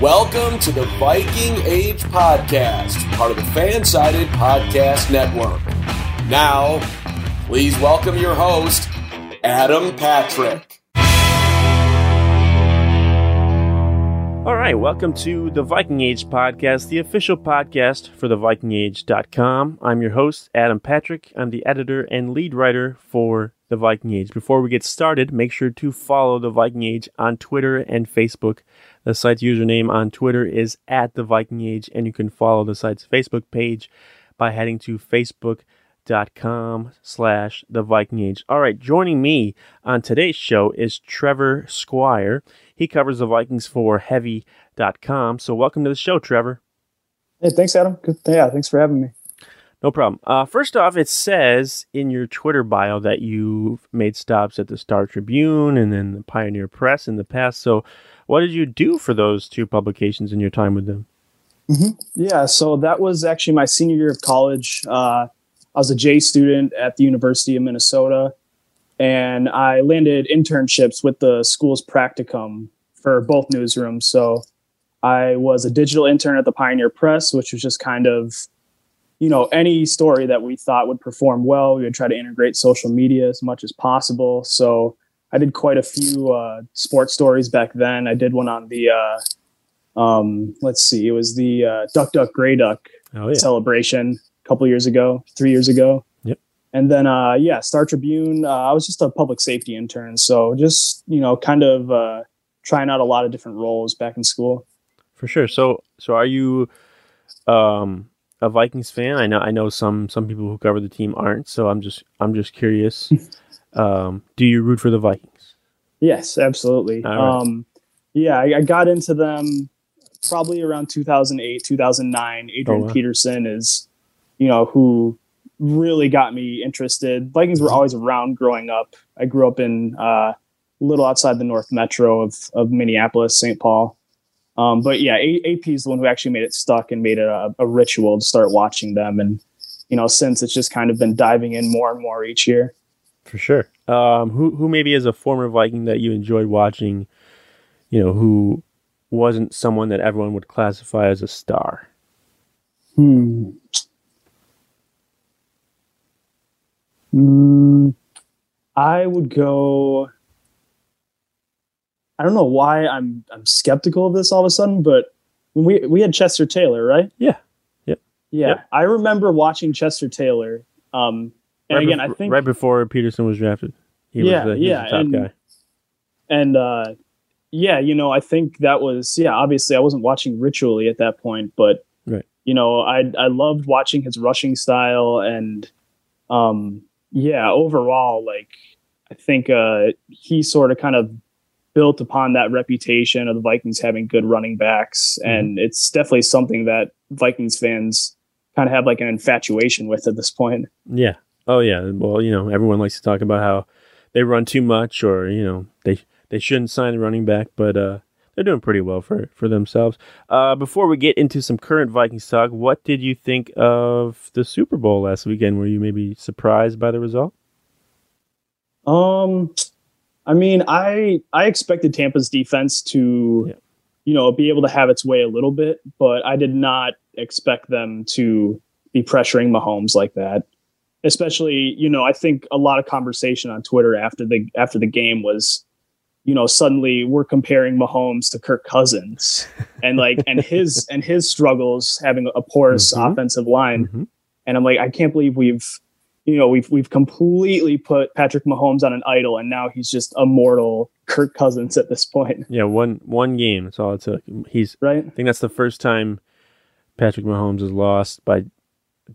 Welcome to the Viking Age Podcast, part of the Fansided Podcast Network. Now, please welcome your host, Adam Patrick. All right, welcome to the Viking Age podcast, the official podcast for the vikingage.com. I'm your host, Adam Patrick. I'm the editor and lead writer for the Viking Age. Before we get started, make sure to follow the Viking Age on Twitter and Facebook. The site's username on Twitter is at the Viking Age, and you can follow the site's Facebook page by heading to facebook.com slash the Viking Age. All right, joining me on today's show is Trevor Squire. He covers the Vikings for heavy.com. So welcome to the show, Trevor. Hey, thanks, Adam. Good. Yeah, thanks for having me. No problem. Uh, first off, it says in your Twitter bio that you've made stops at the Star Tribune and then the Pioneer Press in the past. So, what did you do for those two publications in your time with them? Yeah, so that was actually my senior year of college. Uh, I was a J student at the University of Minnesota, and I landed internships with the school's practicum for both newsrooms. So I was a digital intern at the Pioneer Press, which was just kind of, you know, any story that we thought would perform well, we would try to integrate social media as much as possible. So I did quite a few uh, sports stories back then. I did one on the, uh, um, let's see, it was the uh, Duck Duck Gray Duck Oh, yeah. celebration a couple years ago, three years ago. Yep. And then, uh, yeah, Star Tribune. Uh, I was just a public safety intern, so just you know, kind of uh, trying out a lot of different roles back in school. For sure. So, so are you um, a Vikings fan? I know, I know some some people who cover the team aren't. So I'm just I'm just curious. um, do you root for the Vikings? Yes, absolutely. Right. Um, yeah, I, I got into them probably around 2008, 2009. Adrian Oh, wow. Peterson is, you know, who really got me interested. Vikings were always around growing up. I grew up in uh, a little outside the North Metro of of Minneapolis, St. Paul. Um, but yeah, a- AP is the one who actually made it stuck and made it a, a ritual to start watching them. And you know, since it's just kind of been diving in more and more each year. For sure. Um, who who maybe is a former Viking that you enjoyed watching? You know, who wasn't someone that everyone would classify as a star. Hmm. Mm, I would go. I don't know why I'm I'm skeptical of this all of a sudden, but when we we had Chester Taylor, right? Yeah. Yep. Yeah, Yep. I remember watching Chester Taylor. Um, and right again, bef- I think right before Peterson was drafted, he Yeah, was the, he yeah, was the top and- guy. and uh yeah you know i think that was yeah obviously i wasn't watching ritually at that point but Right. you know i i loved watching his rushing style and um yeah overall like i think uh he sort of kind of built upon that reputation of the vikings having good running backs and it's definitely something that vikings fans kind of have like an infatuation with at this point Yeah. Oh yeah. Well, you know, everyone likes to talk about how they run too much, or you know, they they shouldn't sign a running back, but uh, they're doing pretty well for for themselves. Uh, before we get into some current Vikings talk, what did you think of the Super Bowl last weekend? Were you maybe surprised by the result? Um, I mean, I I expected Tampa's defense to, Yeah. you know, be able to have its way a little bit, but I did not expect them to be pressuring Mahomes like that. Especially, you know, I think a lot of conversation on Twitter after the after the game was, you know, suddenly we're comparing Mahomes to Kirk Cousins and like and his and his struggles having a porous Mhm. offensive line Mhm. and I'm like, I can't believe we've, you know, we've we've completely put Patrick Mahomes on an idol, and now he's just a mortal Kirk Cousins at this point, Yeah, one one game. That's all it took. He's. right? I think that's the first time Patrick Mahomes has lost by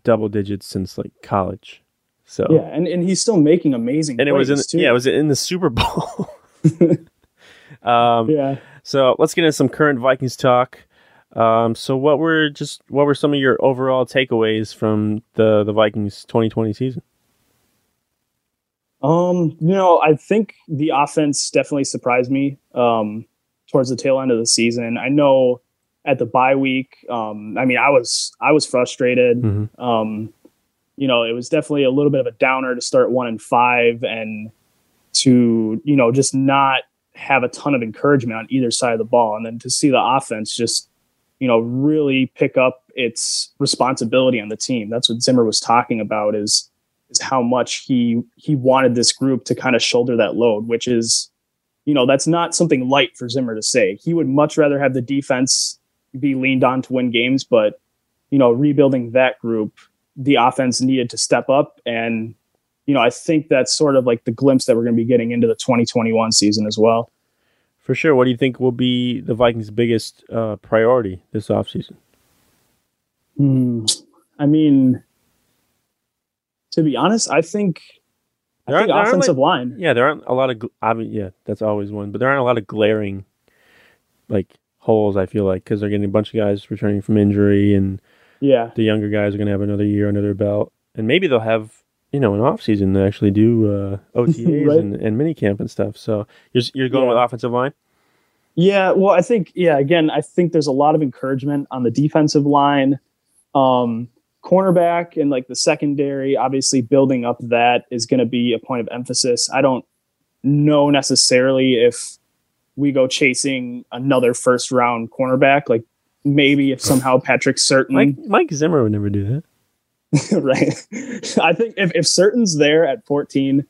double digits since like college. So Yeah, and, and he's still making amazing. and it was in plays, too. yeah, it was in the Super Bowl. um, yeah. So let's get into some current Vikings talk. Um, so what were just what were some of your overall takeaways from the the Vikings 2020 season? Um, you know, I think the offense definitely surprised me um, towards the tail end of the season. I know at the bye week, um, I mean, I was I was frustrated. Mhm. Um, you know, it was definitely a little bit of a downer to start one and five, and to you know just not have a ton of encouragement on either side of the ball, and then to see the offense just you know really pick up its responsibility on the team. That's what Zimmer was talking about. Is is how much he he wanted this group to kind of shoulder that load, which is, you know, that's not something light for Zimmer to say. He would much rather have the defense be leaned on to win games, but you know, rebuilding that group, the offense needed to step up and you know, I think that's sort of like the glimpse that we're going to be getting into the 2021 season as well. For sure. What do you think will be the Vikings' biggest uh, priority this offseason? Hmm. I mean, to be honest, I think I There think there aren't, offensive line. Yeah, there aren't a lot of. gl- I mean, yeah, that's always one, but there aren't a lot of glaring, like holes. I feel like because they're getting a bunch of guys returning from injury, and Yeah. the younger guys are going to have another year under their belt, and maybe they'll have you know in off season to actually do uh, OTAs Right. and, and mini camp and stuff. So you're you're going Yeah. with offensive line. Yeah, well, I think yeah. Again, I think there's a lot of encouragement on the defensive line, um, cornerback, and like the secondary. Obviously, building up that is going to be a point of emphasis. I don't know necessarily if we go chasing another first round cornerback. Like maybe if somehow Patrick Surtain, Mike Mike Zimmer would never do that. right? I think if if Surtain's there at 14,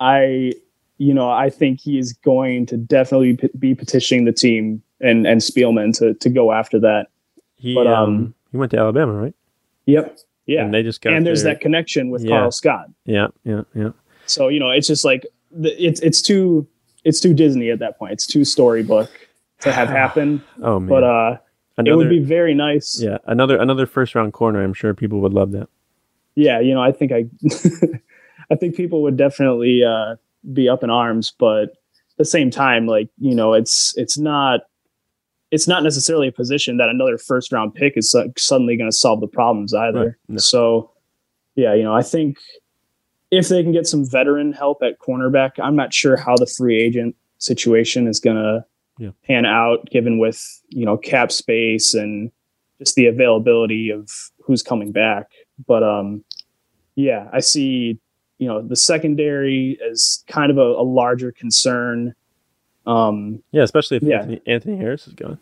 I you know I think he's going to definitely p- be petitioning the team and and Spielman to to go after that. He But, um, um, he went to Alabama, right? Yep. Yeah. And they just got and there's their- that connection with Yeah. Karl Scott. Yeah, yeah, yeah. So you know it's just like the, it's it's too it's too Disney at that point. It's too storybook to have happen. Oh man, But uh, it would be very nice. yeah another another first round corner. I'm sure people would love that. Yeah, you know, I think I, I think people would definitely uh, be up in arms, but at the same time, like you know, it's it's not, it's not necessarily a position that another first round pick is su- suddenly going to solve the problems either. Right. No. So, yeah, you know, I think if they can get some veteran help at cornerback, I'm not sure how the free agent situation is going to Yeah. pan out, given with you know cap space and just the availability of who's coming back. But um, yeah, I see you know the secondary as kind of a, a larger concern. Um, Yeah, especially if Yeah. Anthony, Anthony Harris is gone.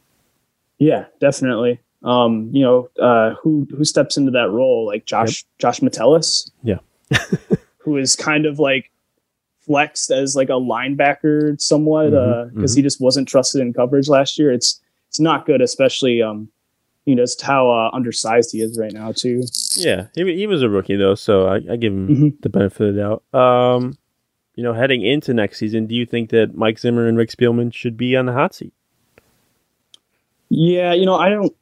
yeah, definitely. Um, you know, uh, who who steps into that role like Josh Josh Metellus? Yeah. who is kind of like flexed as like a linebacker somewhat because he just wasn't trusted in coverage last year. It's it's not good, especially um, you know, just how uh, undersized he is right now too. Yeah, he he was a rookie though, so I, I give him Mhm. the benefit of the doubt. Um, you know, heading into next season, do you think that Mike Zimmer and Rick Spielman should be on the hot seat? Yeah, you know, I don't.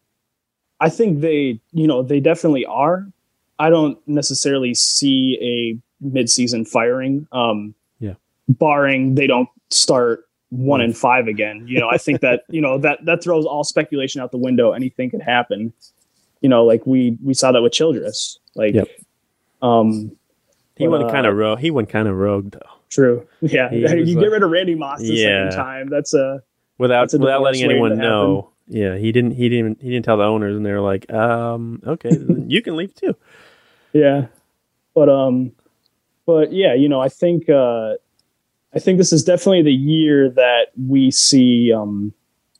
I think they, you know, they definitely are. I don't necessarily see a midseason firing. Um, Yeah. Barring they don't start one and five again. You know, I think that you know that that throws all speculation out the window. Anything could happen. You know, like we we saw that with Childress. Like, Yep. um, He But, went uh, kind of rogue. He went kind of rogue though, true. Yeah, you get rid of Randy Moss the Yeah. second time. That's a without That's a without letting anyone know. Yeah, he didn't. He didn't. He didn't tell the owners, and they were like, "Um, okay, you can leave too." yeah but um but yeah you know i think uh i think this is definitely the year that we see um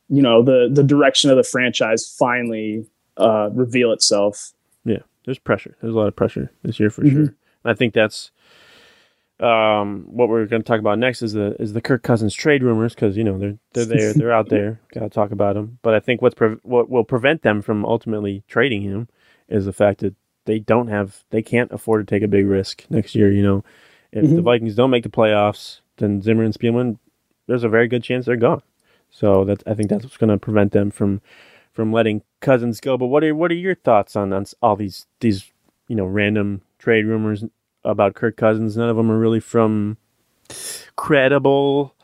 you know the the direction of the franchise finally uh reveal itself Yeah, there's pressure. There's a lot of pressure this year for Mhm. sure. I think that's um, what we're going to talk about next is the is the Kirk Cousins trade rumors because you know they're they're there, they're out there. Got to talk about them. But I think what's pre- what will prevent them from ultimately trading him is the fact that they don't have they can't afford to take a big risk next year. You know, if the Mhm. Vikings don't make the playoffs, then Zimmer and Spielman, there's a very good chance they're gone. So that's I think that's what's going to prevent them from from letting Cousins go. But what are what are your thoughts on, on all these these you know random trade rumors about Kirk Cousins. None of them are really from credible.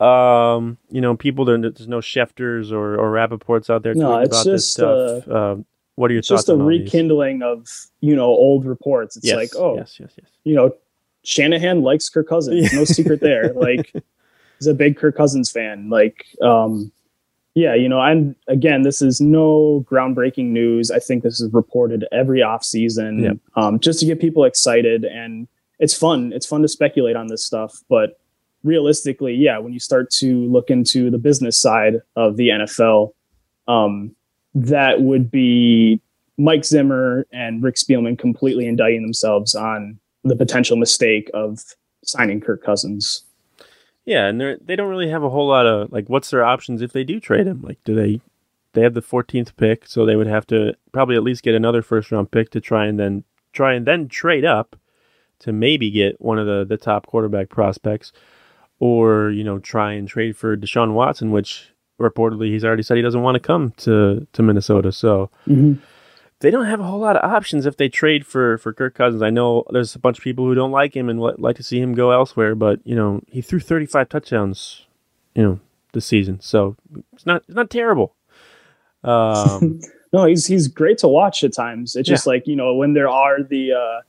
Um, you know, people. There, there's no Schefters or or Rappaports out there No, talking it's about this just, stuff. Uh, what are your It's thoughts just a all these? rekindling of you know old reports. It's Yes, like, oh, yes, yes, yes. you know, Shanahan likes Kirk Cousins. No secret there. Like, he's a big Kirk Cousins fan. Like, um, yeah, you know, and again, this is no groundbreaking news. I think this is reported every offseason Yep. um, just to get people excited. And it's fun. It's fun to speculate on this stuff. But realistically, yeah, when you start to look into the business side of the NFL, um, that would be Mike Zimmer and Rick Spielman completely indicting themselves on the potential mistake of signing Kirk Cousins. Yeah, and they they don't really have a whole lot of like. What's their options if they do trade him? Like, do they they have the 14th pick, so they would have to probably at least get another first round pick to try and then try and then trade up to maybe get one of the the top quarterback prospects, or you know try and trade for Deshaun Watson, which reportedly he's already said he doesn't want to come to to Minnesota. So mm-hmm. They don't have a whole lot of options if they trade for for Kirk Cousins. I know there's a bunch of people who don't like him and would like to see him go elsewhere, but you know he threw 35 touchdowns, you know, this season, so it's not it's not terrible. Um, No, he's he's great to watch at times. It's just like you know when there are the uh,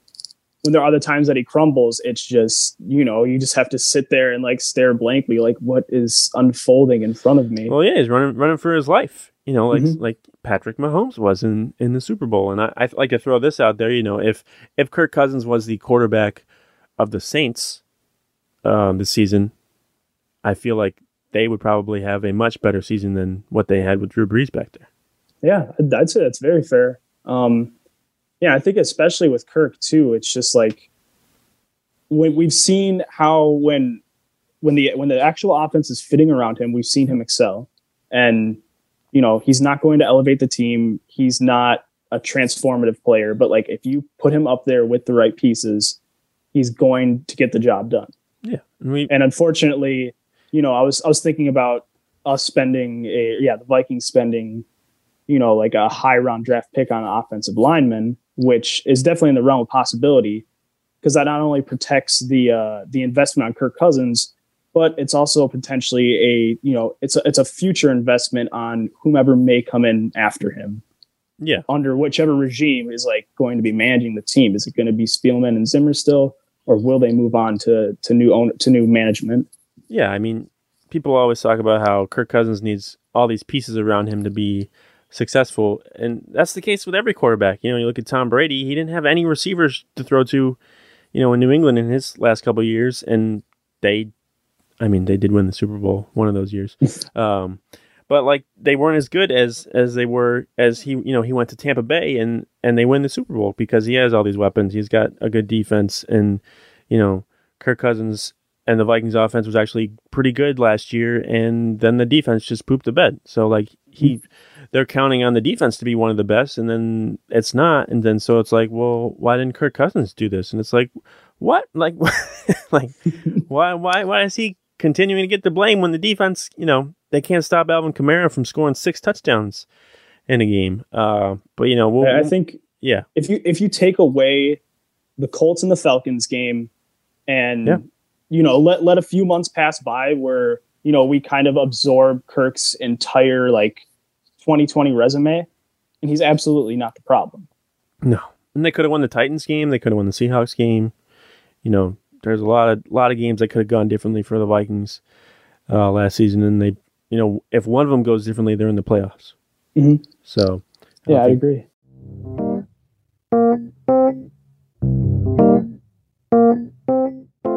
when there are the times that he crumbles, it's just you know you just have to sit there and like stare blankly, like what is unfolding in front of me. well, yeah, he's running running for his life, you know, like like Patrick Mahomes was in in the Super Bowl, and I I like to throw this out there, you know, if if Kirk Cousins was the quarterback of the Saints um, this season, I feel like they would probably have a much better season than what they had with Drew Brees back there. Yeah, I'd say that's very fair. Um, yeah, I think especially with Kirk too, it's just like when we've seen how when when the when the actual offense is fitting around him, we've seen him excel. And you know, he's not going to elevate the team. He's not a transformative player, but like if you put him up there with the right pieces, he's going to get the job done. Yeah, and we And unfortunately, you know, I was I was thinking about us spending a yeah, the Vikings spending, you know, like a high round draft pick on an offensive lineman, which is definitely in the realm of possibility because that not only protects the uh, the investment on Kirk Cousins, but it's also potentially a you know it's a it's a future investment on whomever may come in after him yeah under whichever regime is like going to be managing the team. Is it going to be Spielman and Zimmer still, or will they move on to to new owner to new management? Yeah, I mean, people always talk about how Kirk Cousins needs all these pieces around him to be successful, and that's the case with every quarterback. You know, you look at Tom Brady; he didn't have any receivers to throw to, you know, in New England in his last couple of years, and they, I mean, they did win the Super Bowl one of those years, um, but like they weren't as good as as they were as he, you know, he went to Tampa Bay and and they win the Super Bowl because he has all these weapons. He's got a good defense, and you know, Kirk Cousins and the Vikings offense was actually pretty good last year, and then the defense just pooped the bed. So like he, they're counting on the defense to be one of the best, and then it's not, and then so it's like, well, why didn't Kirk Cousins do this? And it's like, what? Like, like why why why is he continuing to get the blame when the defense, you know, they can't stop Alvin Kamara from scoring six touchdowns in a game? Uh, but you know, we'll, I think yeah, if you if you take away the Colts and the Falcons game, and Yeah. you know let let a few months pass by where you know we kind of absorb Kirk's entire like 2020 resume, and he's absolutely not the problem. No, and they could have won the Titans game. They could have won the Seahawks game. You know, there's a lot of lot of games that could have gone differently for the Vikings uh, last season, and they, you know, if one of them goes differently, they're in the playoffs. Mhm. So, I Yeah, I think- agree.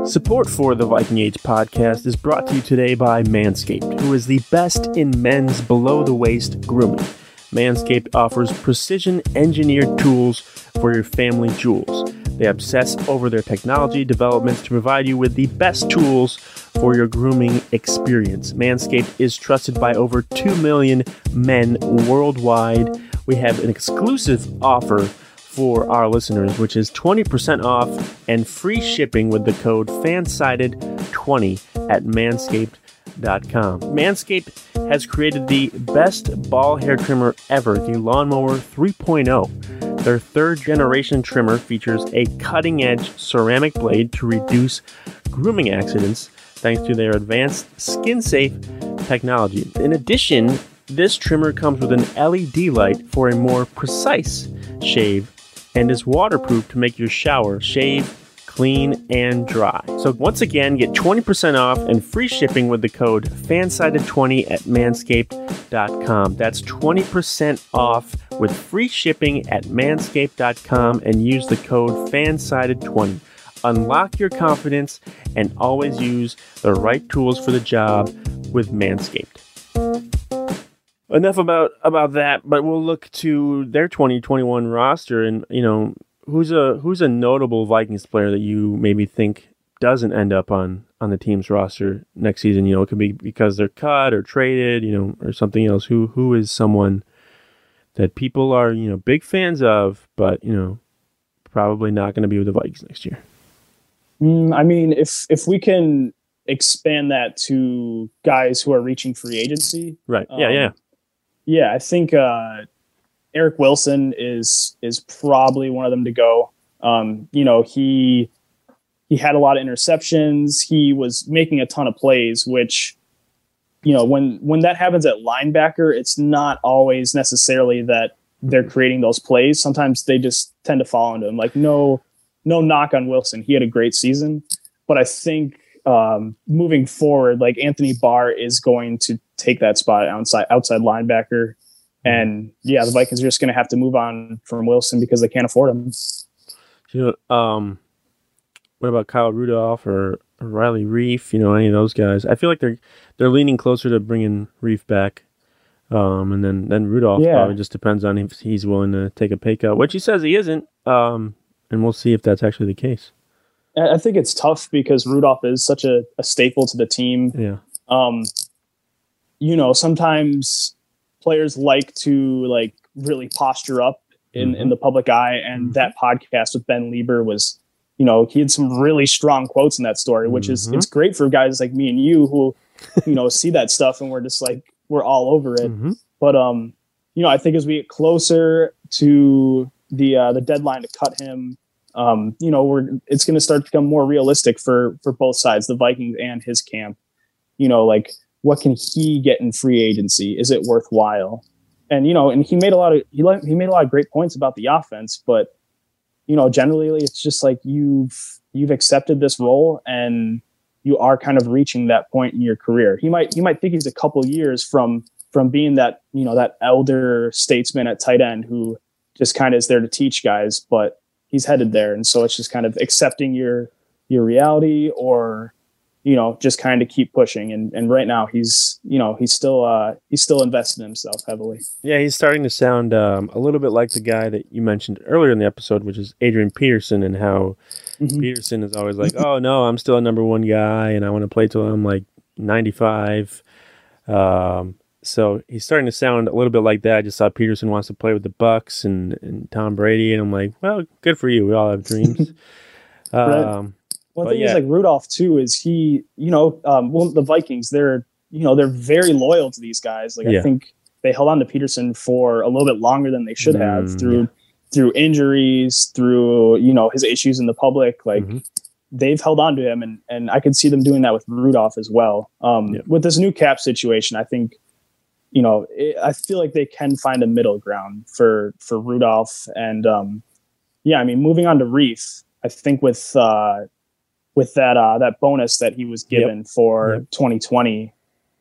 Support for the Viking Age podcast is brought to you today by Manscaped, who is the best in men's below the waist grooming. Manscaped offers precision engineered tools for your family jewels. They obsess over their technology developments to provide you with the best tools for your grooming experience. Manscaped is trusted by over 2 million men worldwide. We have an exclusive offer for our listeners, which is 20% off and free shipping with the code FANSIDED20 at manscaped.com. Manscaped has created the best ball hair trimmer ever, the Lawnmower 3.0. Their third generation trimmer features a cutting edge ceramic blade to reduce grooming accidents thanks to their advanced skin safe technology. In addition, this trimmer comes with an LED light for a more precise shave and is waterproof to make your shower shave clean and dry. So once again, get 20% off and free shipping with the code fansided20 at manscaped.com. That's 20% off with free shipping at manscaped.com and use the code fansided20. Unlock your confidence and always use the right tools for the job with Manscaped. Enough about about that, but we'll look to their 2021 roster and you know who's a who's a notable Vikings player that you maybe think doesn't end up on on the team's roster next season. You know, it could be because they're cut or traded, you know, or something else. Who who is someone that people are you know big fans of, but you know probably not going to be with the Vikings next year. Mm, I mean, if if we can expand that to guys who are reaching free agency, right? Yeah, um, yeah, yeah. I think uh, Eric Wilson is is probably one of them to go. Um, you know, he he had a lot of interceptions. He was making a ton of plays, which you know when when that happens at linebacker, it's not always necessarily that they're creating those plays. Sometimes they just tend to fall into them. Like no no knock on Wilson, he had a great season, but I think um, moving forward, like Anthony Barr is going to take that spot outside outside linebacker. And yeah, the Vikings are just going to have to move on from Wilson because they can't afford him. You know, um, what about Kyle Rudolph or, Riley Reiff? You know, any of those guys? I feel like they're they're leaning closer to bringing Reiff back. Um, and then then Rudolph Yeah. probably just depends on if he's willing to take a pay cut, which he says he isn't. Um, and we'll see if that's actually the case. I I think it's tough because Rudolph is such a, a staple to the team. Yeah. Um, you know, sometimes players like to like really posture up in, in the public eye, and that podcast with Ben Leber was, you know, he had some really strong quotes in that story, which is it's great for guys like me and you who, you know, see that stuff and we're just like we're all over it. Mhm. But um, you know, I think as we get closer to the uh, the deadline to cut him, um, you know, we're it's going to start to become more realistic for for both sides, the Vikings and his camp. You know, like what can he get in free agency? Is it worthwhile? And you know, and he made a lot of he he made a lot of great points about the offense, but you know, generally it's just like you've you've accepted this role and you are kind of reaching that point in your career. He might he might think he's a couple years from from being that you know that elder statesman at tight end who just kind of is there to teach guys, but he's headed there, and so it's just kind of accepting your your reality or you know just kind of keep pushing. And and right now he's you know he's still uh he's still invested in himself heavily. Yeah, he's starting to sound um, a little bit like the guy that you mentioned earlier in the episode, which is Adrian Peterson, and how Mhm. Peterson is always like, "Oh no, I'm still a number one guy, and I want to play till I'm like 95." Um, so he's starting to sound a little bit like that. I just saw Peterson wants to play with the Bucks and, and Tom Brady, and I'm like, "Well, good for you. We all have dreams." um, One But thing yeah. is like Rudolph too is he, you know, um, well the Vikings they're you know they're very loyal to these guys. Like Yeah. I think they held on to Peterson for a little bit longer than they should have Mm, through through injuries, through you know his issues in the public. Like Mhm. they've held on to him, and and I could see them doing that with Rudolph as well. Um, Yeah. With this new cap situation, I think. You know, it, I feel like they can find a middle ground for for Rudolph, and um, yeah, I mean, moving on to Reiff, I think with uh, with that uh, that bonus that he was given for Yep. 2020.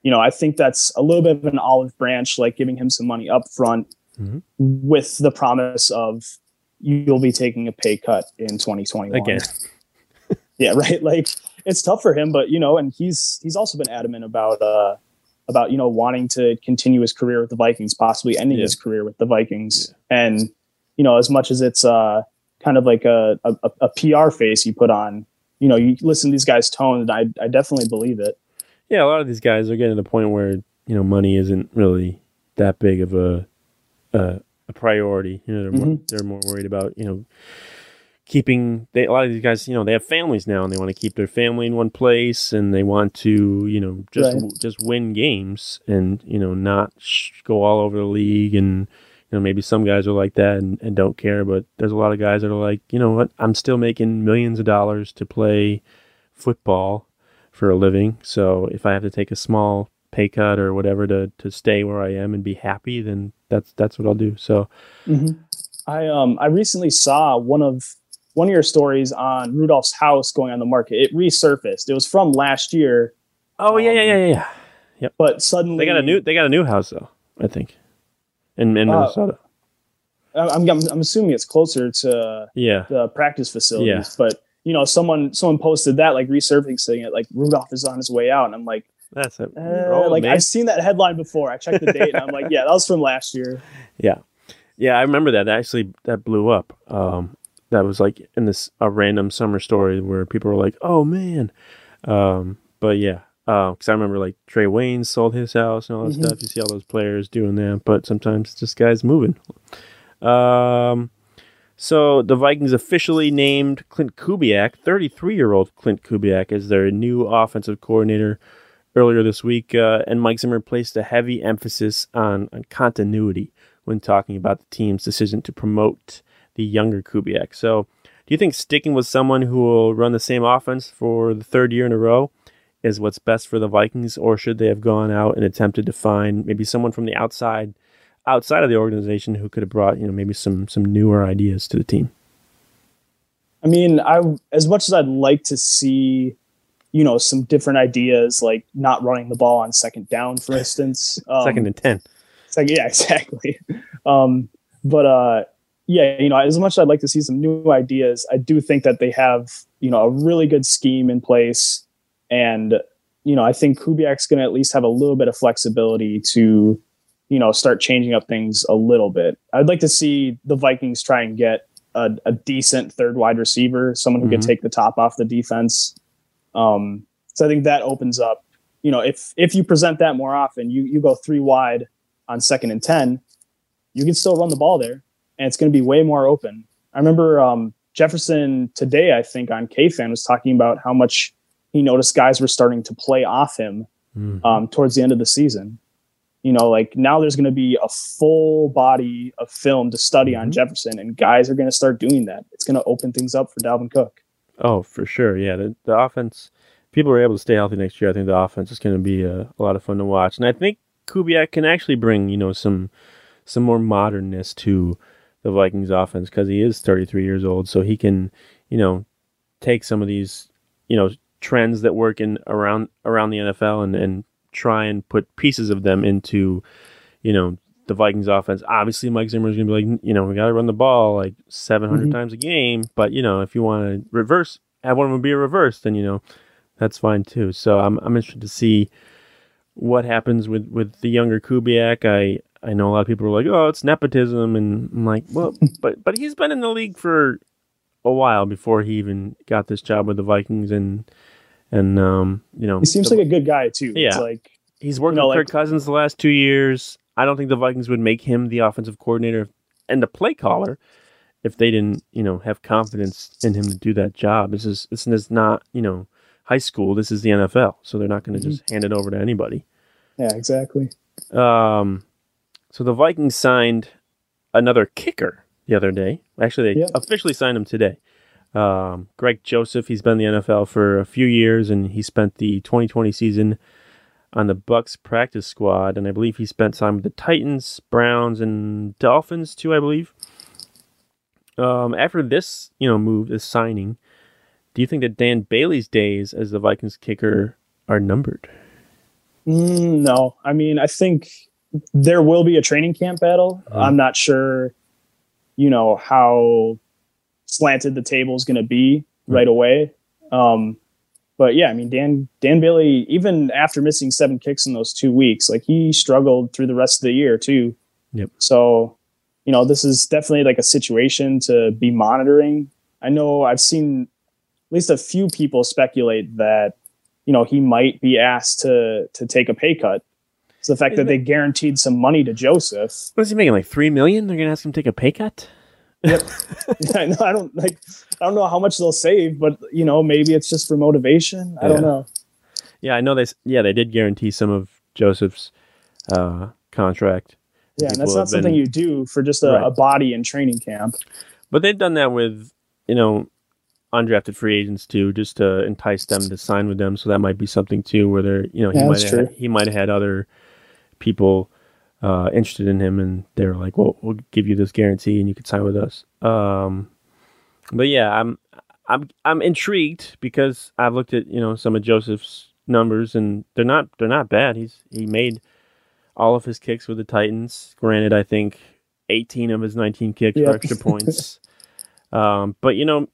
You know, I think that's a little bit of an olive branch, like giving him some money up front Mhm. with the promise of you'll be taking a pay cut in 2021. again, Yeah, right. Like it's tough for him, but you know, and he's he's also been adamant about uh about you know wanting to continue his career with the Vikings, possibly ending Yeah. his career with the Vikings. And you know, as much as it's uh kind of like a a, a PR face you put on, you know, you listen to these guys' tone, and I I definitely believe it. yeah, a lot of these guys are getting to the point where you know money isn't really that big of a a, a priority. You know, they're more, mm-hmm. they're more worried about you know keeping. They, a lot of these guys, you know, they have families now, and they want to keep their family in one place, and they want to you know just Right. just win games, and you know not sh- go all over the league and You know, maybe some guys are like that and, and don't care, but there's a lot of guys that are like, you know what, I'm still making millions of dollars to play football for a living. So if I have to take a small pay cut or whatever to, to stay where I am and be happy, then that's that's what I'll do. So I um I recently saw one of one of your stories on Rudolph's house going on the market. It resurfaced. It was from last year, Oh yeah, yeah, yeah, yeah, yeah. but suddenly They got a new they got a new house though, I think. In in Uh, Minnesota. I- I'm, I'm I'm assuming it's closer to Yeah. the practice facilities, Yeah. but you know, someone someone posted that like resurfacing it, like Rudolph is on his way out, and I'm like, That's it. uh, like I've seen that headline before. I checked the date, and I'm like, yeah, that was from last year. Yeah, yeah, I remember that. Actually, that blew up. Um, that was like in this a random summer story where people were like, "Oh man," um, but yeah, because I remember like Trae Waynes sold his house and all that stuff. You see all those players doing that, but sometimes it's just guys moving. Um, so the Vikings officially named Klint Kubiak, 33 year old Klint Kubiak, as their new offensive coordinator earlier this week, uh, and Mike Zimmer placed a heavy emphasis on, on continuity when talking about the team's decision to promote the younger Kubiak. So, do you think sticking with someone who will run the same offense for the third year in a row is what's best for the Vikings, or should they have gone out and attempted to find maybe someone from the outside, outside of the organization who could have brought you know maybe some some newer ideas to the team? I mean, I as much as I'd like to see, you know, some different ideas, like not running the ball on second down, for instance. Um, Second and ten. Like, yeah, exactly. Um, but uh, yeah, you know, as much as I'd like to see some new ideas, I do think that they have, you know, a really good scheme in place. And, you know, I think Kubiak's going to at least have a little bit of flexibility to, you know, start changing up things a little bit. I'd like to see the Vikings try and get a, a decent third wide receiver, someone who can Mhm. take the top off the defense. Um, so I think that opens up, you know, if if you present that more often, you you go three wide on second and 10, you can still run the ball there and it's going to be way more open. I remember um, Jefferson today, I think on KFan was talking about how much he noticed guys were starting to play off him Mhm. um, towards the end of the season. You know, like now there's going to be a full body of film to study on Jefferson, and guys are going to start doing that. It's going to open things up for Dalvin Cook. Oh, for sure. Yeah, the, the offense. People are able to stay healthy next year. I think the offense is going to be a, a lot of fun to watch, and I think Kubiak can actually bring you know some some more modernness to the Vikings offense because he is 33 years old, so he can you know take some of these you know trends that work in around around the NFL and and try and put pieces of them into you know the Vikings offense. Obviously, Mike Zimmer is going to be like, you know, we got to run the ball like 700 Mhm. times a game. But you know, if you want to reverse, have one of them be a reverse, then you know that's fine too. So I'm I'm interested to see what happens with with the younger Kubiak. I I know a lot of people are like, oh, it's nepotism, and I'm like, well, but but he's been in the league for a while before he even got this job with the Vikings, and and um, you know, He seems the- like a good guy too. Yeah. It's like He's worked You know, with like- Kirk Cousins the last two years. I don't think the Vikings would make him the offensive coordinator and the play caller if they didn't, you know, have confidence in him to do that job. This is this is not, you know, high school. This is the NFL, so they're not going to just hand it over to anybody. yeah, exactly. Um, so the Vikings signed another kicker the other day. Actually, they Yeah. officially signed him today. Um, Greg Joseph. He's been in the NFL for a few years, and he spent the 2020 season on the Bucks practice squad, and I believe he spent time with the Titans, Browns, and Dolphins too. I believe. Um, after this, you know, move, this signing, do you think that Dan Bailey's days as the Vikings kicker are numbered? Mm, no, I mean, I think there will be a training camp battle. Uh-huh. I'm not sure, you know, how slanted the table is going to be right away. Um, but yeah, I mean, Dan Dan Bailey, even after missing seven kicks in those two weeks, like he struggled through the rest of the year too. Yep. So, you know, this is definitely like a situation to be monitoring. I know I've seen at least a few people speculate that you know he might be asked to to take a pay cut. So the fact that they guaranteed some money to Joseph, What is he making? Like three million? They're gonna ask him to take a pay cut? Yep. I know I don't like I don't know how much they'll save, but you know maybe it's just for motivation. I Yeah. don't know. Yeah, I know they. Yeah, they did guarantee some of Joseph's uh, contract, Yeah, and that's not have been- something you do for just a, Right. a body in training camp. But they've done that with, you know, undrafted free agents too, just to entice them to sign with them. So that might be something too, where they're, you know, he Yeah, might have, he might have had other people uh, interested in him, and they were like, "Well, we'll give you this guarantee, and you can sign with us." Um, but yeah, I'm, I'm, I'm intrigued because I've looked at you know some of Joseph's numbers, and they're not, they're not bad. He's he made all of his kicks with the Titans. Granted, I think 18 of his 19 kicks were Yep. extra points. um, but you know,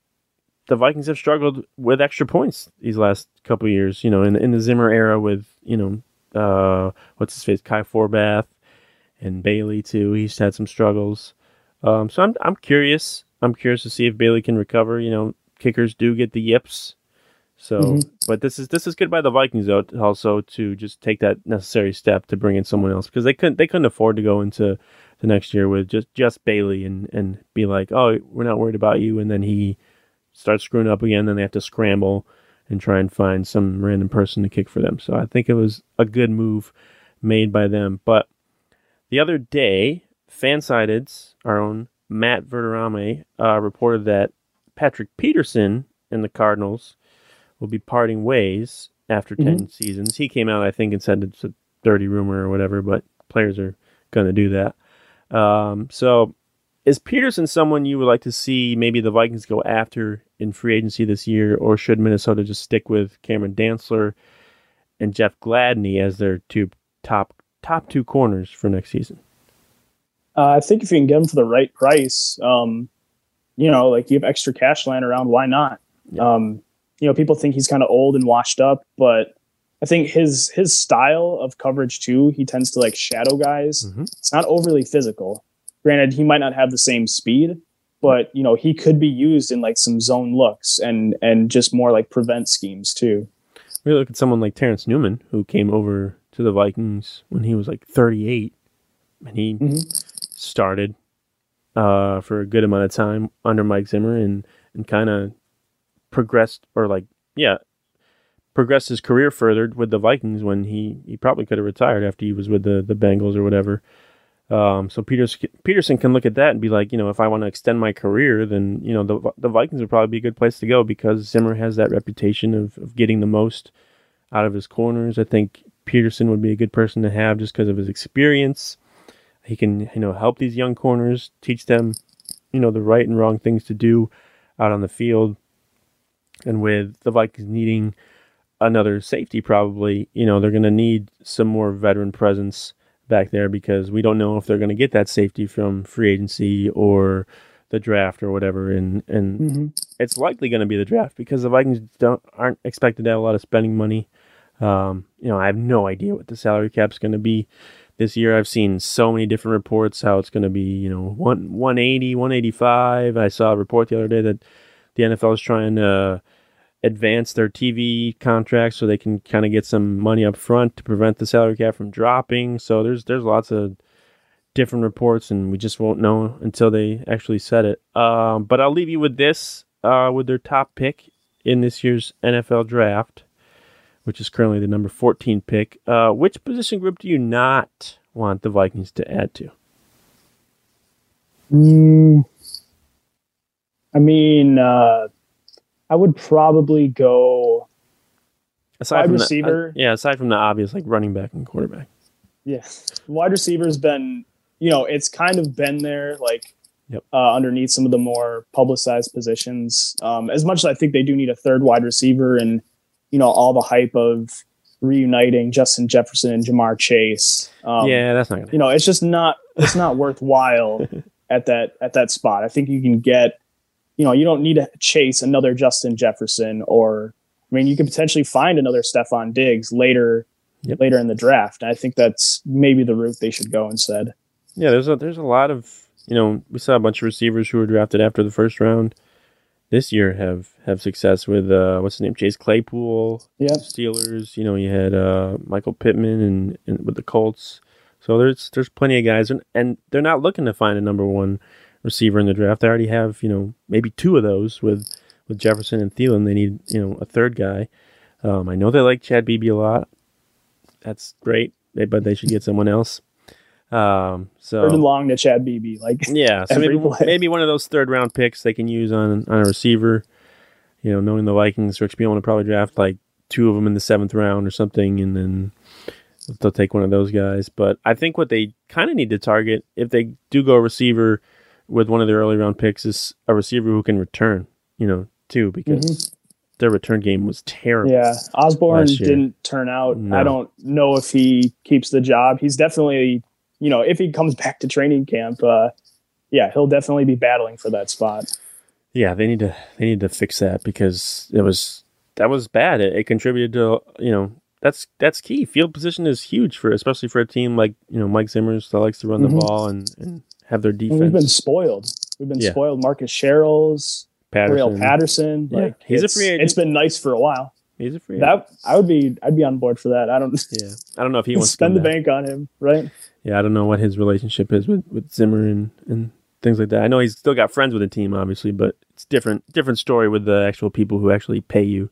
the Vikings have struggled with extra points these last couple of years. You know, in in the Zimmer era with you know, uh, what's his face, Kai Forbath and Bailey too. He's had some struggles. Um, so I'm I'm curious. I'm curious to see if Bailey can recover. You know, kickers do get the yips. So, Mhm. but this is this is good by the Vikings though also to just take that necessary step to bring in someone else because they couldn't they couldn't afford to go into the next year with just just Bailey and and be like, oh, we're not worried about you, and then he starts screwing up again. Then they have to scramble and try and find some random person to kick for them. So I think it was a good move made by them. But the other day, Fansided's our own Matt Verderame uh, reported that Patrick Peterson and the Cardinals will be parting ways after 10 seasons. He came out, I think, and said it's a dirty rumor or whatever, but players are going to do that. Um, so, is Peterson someone you would like to see maybe the Vikings go after in free agency this year, or should Minnesota just stick with Cameron Dantzler and Jeff Gladney as their two top top two corners for next season? Uh, I think if you can get him for the right price, um, you know, like you have extra cash lying around, why not? Um, you know, people think he's kind of old and washed up, but I think his his style of coverage too, he tends to like shadow guys. Mhm. It's not overly physical. Granted, he might not have the same speed, but you know, he could be used in like some zone looks and and just more like prevent schemes too. We look at someone like Terrence Newman, who came over to the Vikings when he was like 38, and he Mhm. started uh, for a good amount of time under Mike Zimmer and, and kind of progressed, or like, yeah, progressed his career further with the Vikings when he, he probably could have retired after he was with the, the Bengals or whatever. Um, so Peters, Peterson can look at that and be like, you know, if I want to extend my career, then you know the the Vikings would probably be a good place to go because Zimmer has that reputation of, of getting the most out of his corners. I think Peterson would be a good person to have just because of his experience. He can you know help these young corners, teach them you know the right and wrong things to do out on the field. And with the Vikings needing another safety, probably you know they're going to need some more veteran presence back there because we don't know if they're going to get that safety from free agency or the draft or whatever. And and it's likely going to be the draft because the Vikings don't aren't expected to have a lot of spending money. Um, you know I have no idea what the salary cap's going to be this year. I've seen so many different reports how it's going to be you know one 180 185 I saw a report the other day that the NFL is trying to advance their TV contracts so they can kind of get some money up front to prevent the salary cap from dropping. So there's there's lots of different reports, and we just won't know until they actually said it. Um, but I'll leave you with this: uh, with their top pick in this year's NFL draft, which is currently the number 14 pick. Uh, which position group do you not want the Vikings to add to? Mm, I mean, uh, I would probably go. Aside Wide from receiver? The, uh, yeah, aside from the obvious like running back and quarterback. Yeah, wide receiver's been, you know, it's kind of been there, like Yep. uh, underneath some of the more publicized positions. Um, as much as I think they do need a third wide receiver, and you know, all the hype of reuniting Justin Jefferson and Ja'Marr Chase. Um, yeah, that's not gonna. you know, it's just not it's not worthwhile at that at that spot. I think you can get, you know, you don't need to chase another Justin Jefferson or I mean, you could potentially find another Stefon Diggs later Yep. later in the draft. I think that's maybe the route they should go instead. Yeah, there's a there's a lot of you know we saw a bunch of receivers who were drafted after the first round this year have have success with uh what's his name Chase Claypool Yep. Steelers you know you had uh Michael Pittman and, and with the Colts so there's there's plenty of guys and, and they're not looking to find a number one receiver in the draft they already have you know maybe two of those with with Jefferson and Thielen they need you know a third guy um, I know they like Chad Beebe a lot that's great they, but they should get someone else Um, so Third long to Chad Beebe. Like yeah, so maybe play. maybe one of those third round picks they can use on on a receiver. You know, knowing the Vikings are going to probably draft like two of them in the seventh round or something, and then they'll take one of those guys. But I think what they kind of need to target if they do go receiver with one of their early round picks is a receiver who can return. You know, too because their return game was terrible. Mm-hmm. Yeah, Osborn didn't turn out. No. I don't know if he keeps the job. He's definitely, you know, if he comes back to training camp, uh, yeah, he'll definitely be battling for that spot. Yeah, they need to they need to fix that because it was that was bad. It, it contributed to you know that's that's key. Field position is huge for especially for a team like you know Mike Zimmers that likes to run Mhm. the ball and, and have their And we've been spoiled. We've been Yeah. spoiled. Marcus Sherels, Real Patterson, Patterson. Yeah, Like he's a free agent. It's been nice for a while. he's a free. agent. That I would be. I'd be on board for that. I don't Yeah, I don't know if he wants to spend the back. bank on him, right? Yeah, I don't know what his relationship is with, with Zimmer and, and things like that. I know he's still got friends with the team, obviously, but it's different different story with the actual people who actually pay you.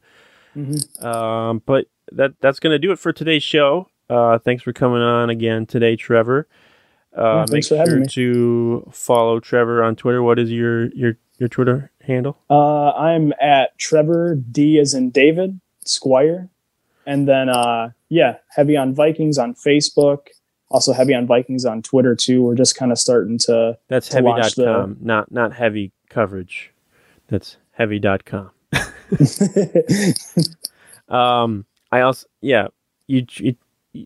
Mm-hmm. Um, but that that's going to do it for today's show. Uh, thanks for coming on again today, Trevor. Uh, make thanks for having sure me. to follow Trevor on Twitter. What is your your your Twitter handle? Uh, I'm at Trevor D as in David Squire, and then uh, yeah, heavy on Vikings on Facebook. Also heavy on Vikings on Twitter too. We're just kind of starting to. That's To launch the- heavy.com, not not heavy coverage. That's heavy.com. Um, I also yeah, you, you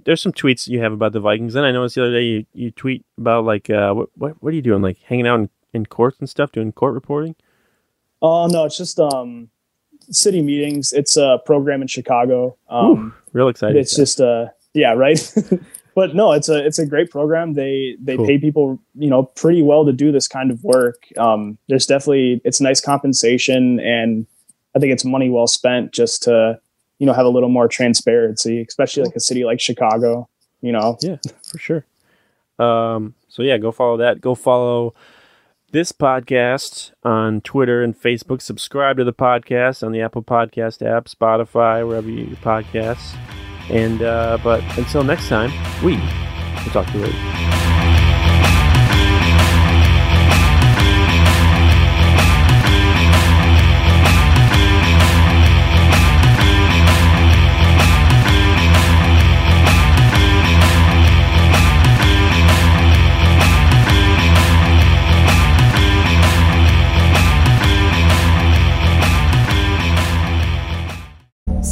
there's some tweets you have about the Vikings. Then I noticed the other day you, you tweet about like uh what what what are you doing like hanging out in, in courts and stuff, doing court reporting. Oh no, it's just um, city meetings. It's a program in Chicago. Um, Real excited. it's just uh, yeah, right. but no, it's a it's a great program. They they Cool. pay people you know pretty well to do this kind of work. Um, there's definitely it's nice compensation, and I think it's money well spent just to you know have a little more transparency, especially like a city like Chicago. You know, Yeah, for sure. Um, so yeah, go follow that. Go follow this podcast on Twitter and Facebook. Subscribe to the podcast on the Apple Podcast app, Spotify, wherever you get your podcasts. And uh, but until next time, we will talk to you later.